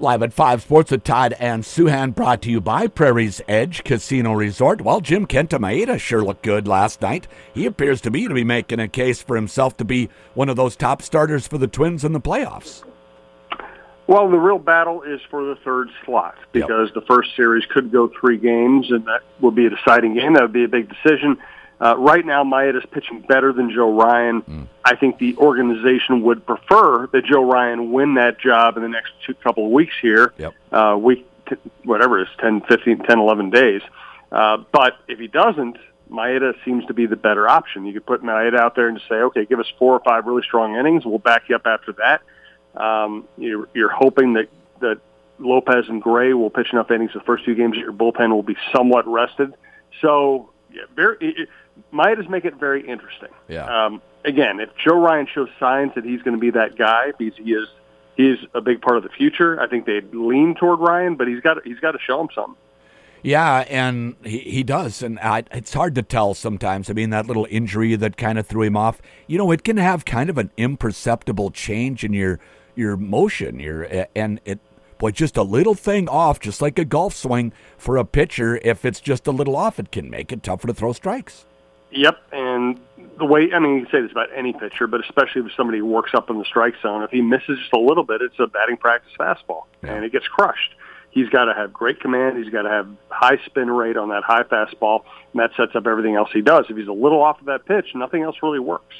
Live at 5 Sports with Todd and Souhan, brought to you by Prairie's Edge Casino Resort. Well, Jim Kenta Maeda sure looked good last night. He appears to me to be making a case for himself to be one of those top starters for the Twins in the playoffs. Well, the real battle is for the third slot because yep. the first series could go three games, and that will be a deciding game. That would be a big decision. Uh, right now, Maeda is pitching better than Joe Ryan. Mm. I think the organization would prefer that Joe Ryan win that job in the next two couple of weeks here. Yep. Uh, week, t- whatever it is, 10, 15, 10, 11 days. Uh, but if he doesn't, Maeda seems to be the better option. You could put Maeda out there and say, okay, give us four or five really strong innings. We'll back you up after that. Um, you're, you're hoping that, that Lopez and Gray will pitch enough innings the first two games that your bullpen will be somewhat rested. So, yeah, very. It, might just make it very interesting. Yeah. Um, again, if Joe Ryan shows signs that he's going to be that guy because he is he's a big part of the future, I think they'd lean toward Ryan, but he's got he's got to show him something. Yeah, and he, he does, and I, it's hard to tell sometimes. I mean, that little injury that kind of threw him off. You know, it can have kind of an imperceptible change in your your motion. Your and it boy, just a little thing off, just like a golf swing for a pitcher. If it's just a little off, it can make it tougher to throw strikes. Yep, and the way I mean, you can say this about any pitcher, but especially if somebody works up in the strike zone, if he misses just a little bit, it's a batting practice fastball, yeah. and it gets crushed. He's got to have great command. He's got to have high spin rate on that high fastball, and that sets up everything else he does. If he's a little off of that pitch, nothing else really works.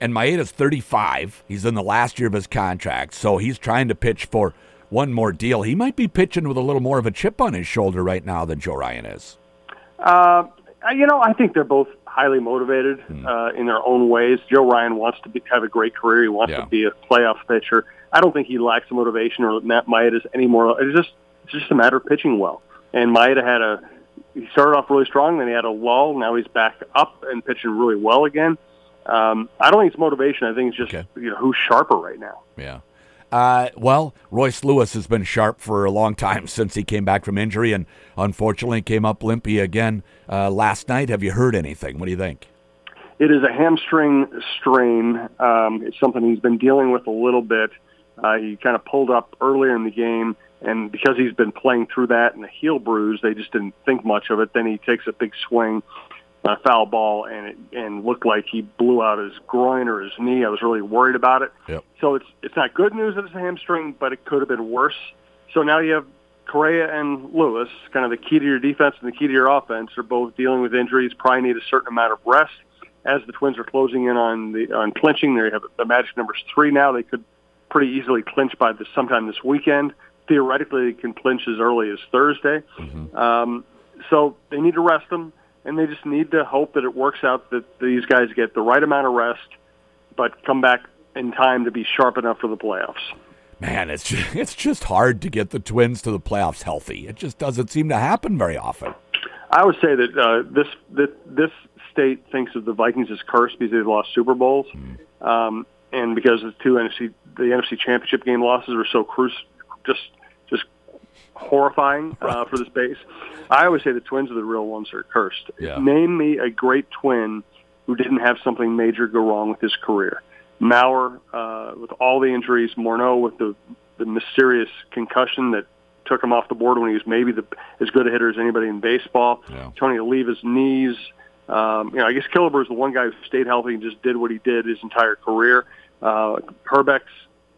And Maeda's 35. He's in the last year of his contract, so he's trying to pitch for one more deal. He might be pitching with a little more of a chip on his shoulder right now than Joe Ryan is. Uh, you know, I think they're both highly motivated hmm. uh, in their own ways. Joe Ryan wants to be, have a great career. He wants yeah. to be a playoff pitcher. I don't think he lacks the motivation or Matt Maeda's anymore. It's just it's just a matter of pitching well. And Maeda had a he started off really strong, then he had a lull. Now he's back up and pitching really well again. Um, I don't think it's motivation. I think it's just okay. you know who's sharper right now. Yeah. Uh, well, Royce Lewis has been sharp for a long time since he came back from injury, and unfortunately came up limpy again uh, last night. Have you heard anything? What do you think? It is a hamstring strain. Um, it's something he's been dealing with a little bit. Uh, he kind of pulled up earlier in the game, and because he's been playing through that and the heel bruise, they just didn't think much of it. Then he takes a big swing a foul ball and it and looked like he blew out his groin or his knee. I was really worried about it. Yep. So it's it's not good news that it's a hamstring, but it could have been worse. So now you have Correa and Lewis, kind of the key to your defense and the key to your offense, are both dealing with injuries. Probably need a certain amount of rest. As the Twins are closing in on the on clinching, they have the magic numbers three now. They could pretty easily clinch by this sometime this weekend. Theoretically, they can clinch as early as Thursday. Mm-hmm. Um, so they need to rest them and they just need to hope that it works out that these guys get the right amount of rest, but come back in time to be sharp enough for the playoffs. Man, it's just, it's just hard to get the Twins to the playoffs healthy. It just doesn't seem to happen very often. I would say that uh, this that this state thinks of the Vikings as cursed because they've lost Super Bowls, mm. um, and because the two NFC the NFC Championship game losses were so crucial, just just horrifying uh, for the base. I always say the twins are the real ones that are cursed. Yeah. Name me a great twin who didn't have something major go wrong with his career. Mauer uh, with all the injuries, Morneau with the the mysterious concussion that took him off the board when he was maybe the, as good a hitter as anybody in baseball. Yeah. Tony Oliva's knees. Um, you know, I guess Killebrew is the one guy who stayed healthy and just did what he did his entire career. Uh, Hrbek's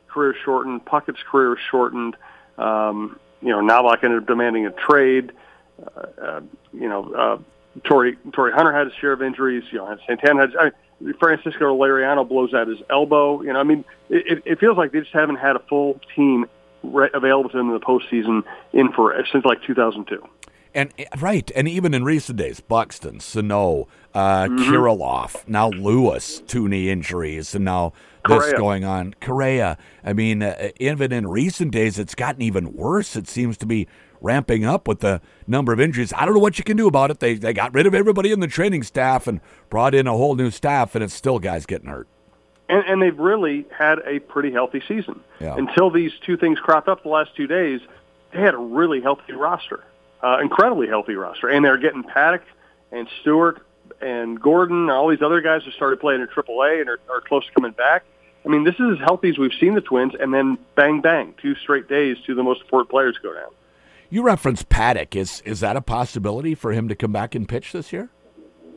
career shortened. Puckett's career shortened. Um, you know, Knoblauch ended up demanding a trade. Uh, uh, you know, uh, Torii Torii Hunter had his share of injuries. You know, Santana had. I mean, Francisco Liriano blows out his elbow. You know, I mean, it, it feels like they just haven't had a full team re- available to them in the postseason in for since like 2002. And right, and even in recent days, Buxton, Sano, uh, mm-hmm. Kirilloff, now Lewis, two knee injuries, and now this going on. Correa. I mean, uh, even in recent days, it's gotten even worse. It seems to be ramping up with the number of injuries. I don't know what you can do about it. They they got rid of everybody in the training staff and brought in a whole new staff, and it's still guys getting hurt. And, and they've really had a pretty healthy season yeah. until these two things cropped up the last two days. They had a really healthy roster, uh, incredibly healthy roster, and they're getting Paddack and Stewart and Gordon and all these other guys who started playing in AAA and are, are close to coming back I mean, this is as healthy as we've seen the Twins, and then bang, bang, two straight days, two of the most important players go down. You referenced Paddack. Is is that a possibility for him to come back and pitch this year?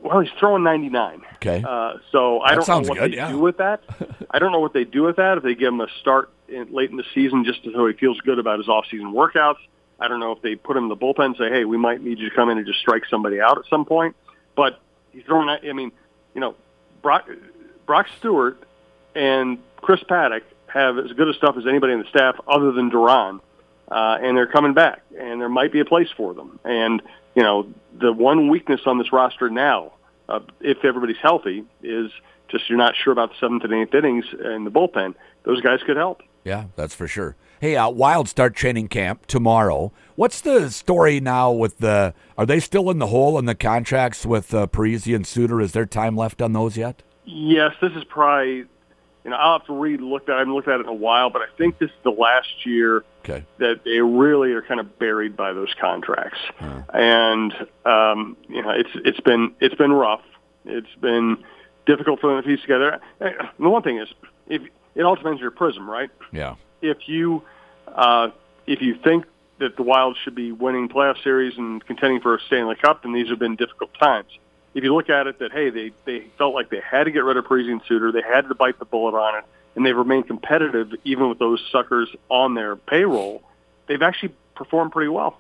Well, he's throwing 99. Okay. Uh, so I that don't know what good, they yeah. do with that. I don't know what they do with that. If they give him a start in, late in the season just so he feels good about his off-season workouts. I don't know if they put him in the bullpen and say, hey, we might need you to come in and just strike somebody out at some point. But he's throwing, I mean, you know, Brock, Brock Stewart and Chris Paddack have as good a stuff as anybody in the staff other than Duran. Uh, and they're coming back, and there might be a place for them. And, you know, the one weakness on this roster now, uh, if everybody's healthy, is just you're not sure about the seventh and eighth innings in the bullpen. Those guys could help. Yeah, that's for sure. Hey, uh, Wild start training camp tomorrow. What's the story now with the? Are they still in the hole in the contracts with uh, Parise and Suter? Is there time left on those yet? Yes, this is probably. You know, I'll have to read look at. I haven't looked at it in a while, but I think this is the last year okay. that they really are kind of buried by those contracts. Huh. And um, you know, it's it's been it's been rough. It's been difficult for them to piece together. The one thing is, if it all depends on your prism, right? Yeah. If you uh, if you think that the Wild should be winning playoff series and contending for a Stanley Cup, then these have been difficult times. If you look at it that hey, they they felt like they had to get rid of Parise and Suter, they had to bite the bullet on it, and they've remained competitive even with those suckers on their payroll. They've actually performed pretty well.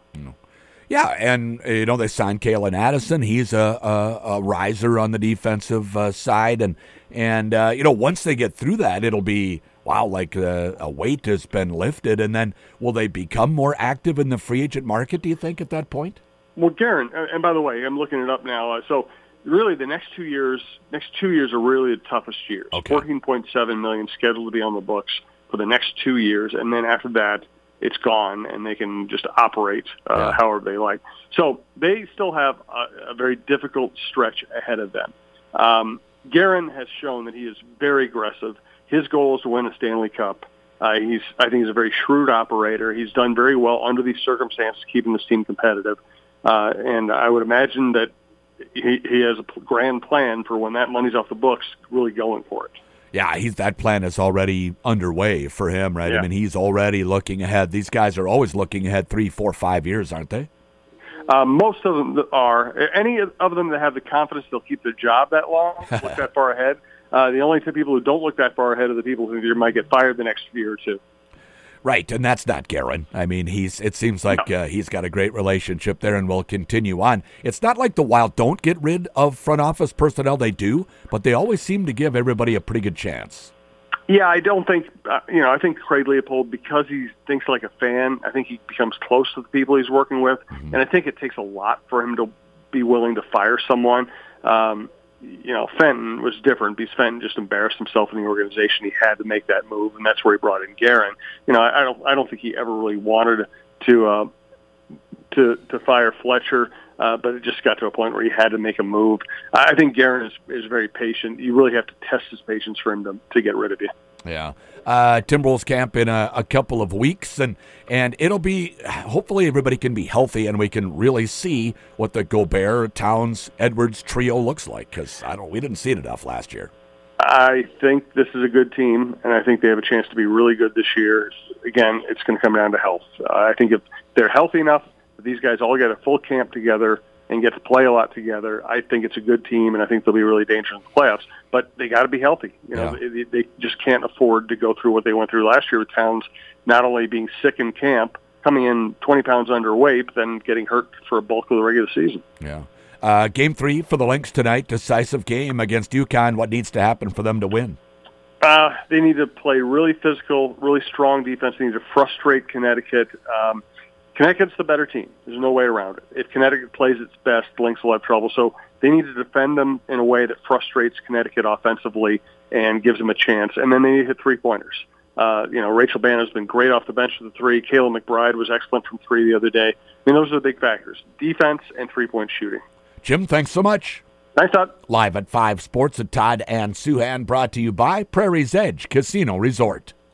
Yeah, and you know they signed Calen Addison. He's a, a, a riser on the defensive uh, side, and and uh, you know once they get through that, it'll be wow, like uh, a weight has been lifted, and then will they become more active in the free agent market? Do you think at that point? Well, Guerin, uh, and by the way, I'm looking it up now. Uh, so really, the next two years, next two years are really the toughest years. Okay. 14.7 million scheduled to be on the books for the next two years, and then after that, it's gone, and they can just operate uh, Yeah. however they like. So they still have a, a very difficult stretch ahead of them. Um, Guerin has shown that he is very aggressive. His goal is to win a Stanley Cup. Uh, he's, I think, he's a very shrewd operator. He's done very well under these circumstances, keeping this team competitive. Uh, and I would imagine that he, he has a grand plan for when that money's off the books, really going for it. Yeah, he's that plan is already underway for him, right? I mean, he's already looking ahead. These guys are always looking ahead three, four, five years, aren't they? Uh, most of them are. Any of them that have the confidence they'll keep their job that long, look that far ahead. Uh, the only two people who don't look that far ahead are the people who might get fired the next year or two. Right, and that's not Guerin. I mean, he's. It seems like uh, he's got a great relationship there, and will continue on. It's not like the Wild don't get rid of front office personnel; they do, but they always seem to give everybody a pretty good chance. Yeah, I don't think uh, you know. I think Craig Leopold, because he thinks like a fan, I think he becomes close to the people he's working with, and I think it takes a lot for him to be willing to fire someone. Um, you know, Fenton was different because Fenton just embarrassed himself in the organization. He had to make that move, and that's where he brought in Guerin. You know, I, I don't, I don't think he ever really wanted to uh, to to fire Fletcher. Uh, but it just got to a point where he had to make a move. I think Guerin is, is very patient. You really have to test his patience for him to, to get rid of you. Yeah, uh, Timberwolves camp in a, a couple of weeks, and and it'll be hopefully everybody can be healthy, and we can really see what the Gobert, Towns, Edwards trio looks like. Because I don't, we didn't see it enough last year. I think this is a good team, and I think they have a chance to be really good this year. Again, it's going to come down to health. Uh, I think if they're healthy enough, these guys all get a full camp together and get to play a lot together, I think it's a good team, and I think they'll be really dangerous in the playoffs. But they got to be healthy. You know, Yeah. they, they just can't afford to go through what they went through last year with Towns not only being sick in camp, coming in 20 pounds underweight, but then getting hurt for a bulk of the regular season. Yeah. Uh, game three for the Lynx tonight, decisive game against UConn. What needs to happen for them to win? Uh, they need to play really physical, really strong defense. They need to frustrate Connecticut. Um, Connecticut's the better team. There's no way around it. If Connecticut plays its best, the Lynx will have trouble. So they need to defend them in a way that frustrates Connecticut offensively and gives them a chance. And then they need to hit three pointers. Uh, you know, Rachel Banham's been great off the bench with the three. Kayla McBride was excellent from three the other day. I mean, those are the big factors: defense and three-point shooting. Jim, thanks so much. Thanks, Todd. Live at 5 Sports at Todd and Souhan, brought to you by Prairie's Edge Casino Resort.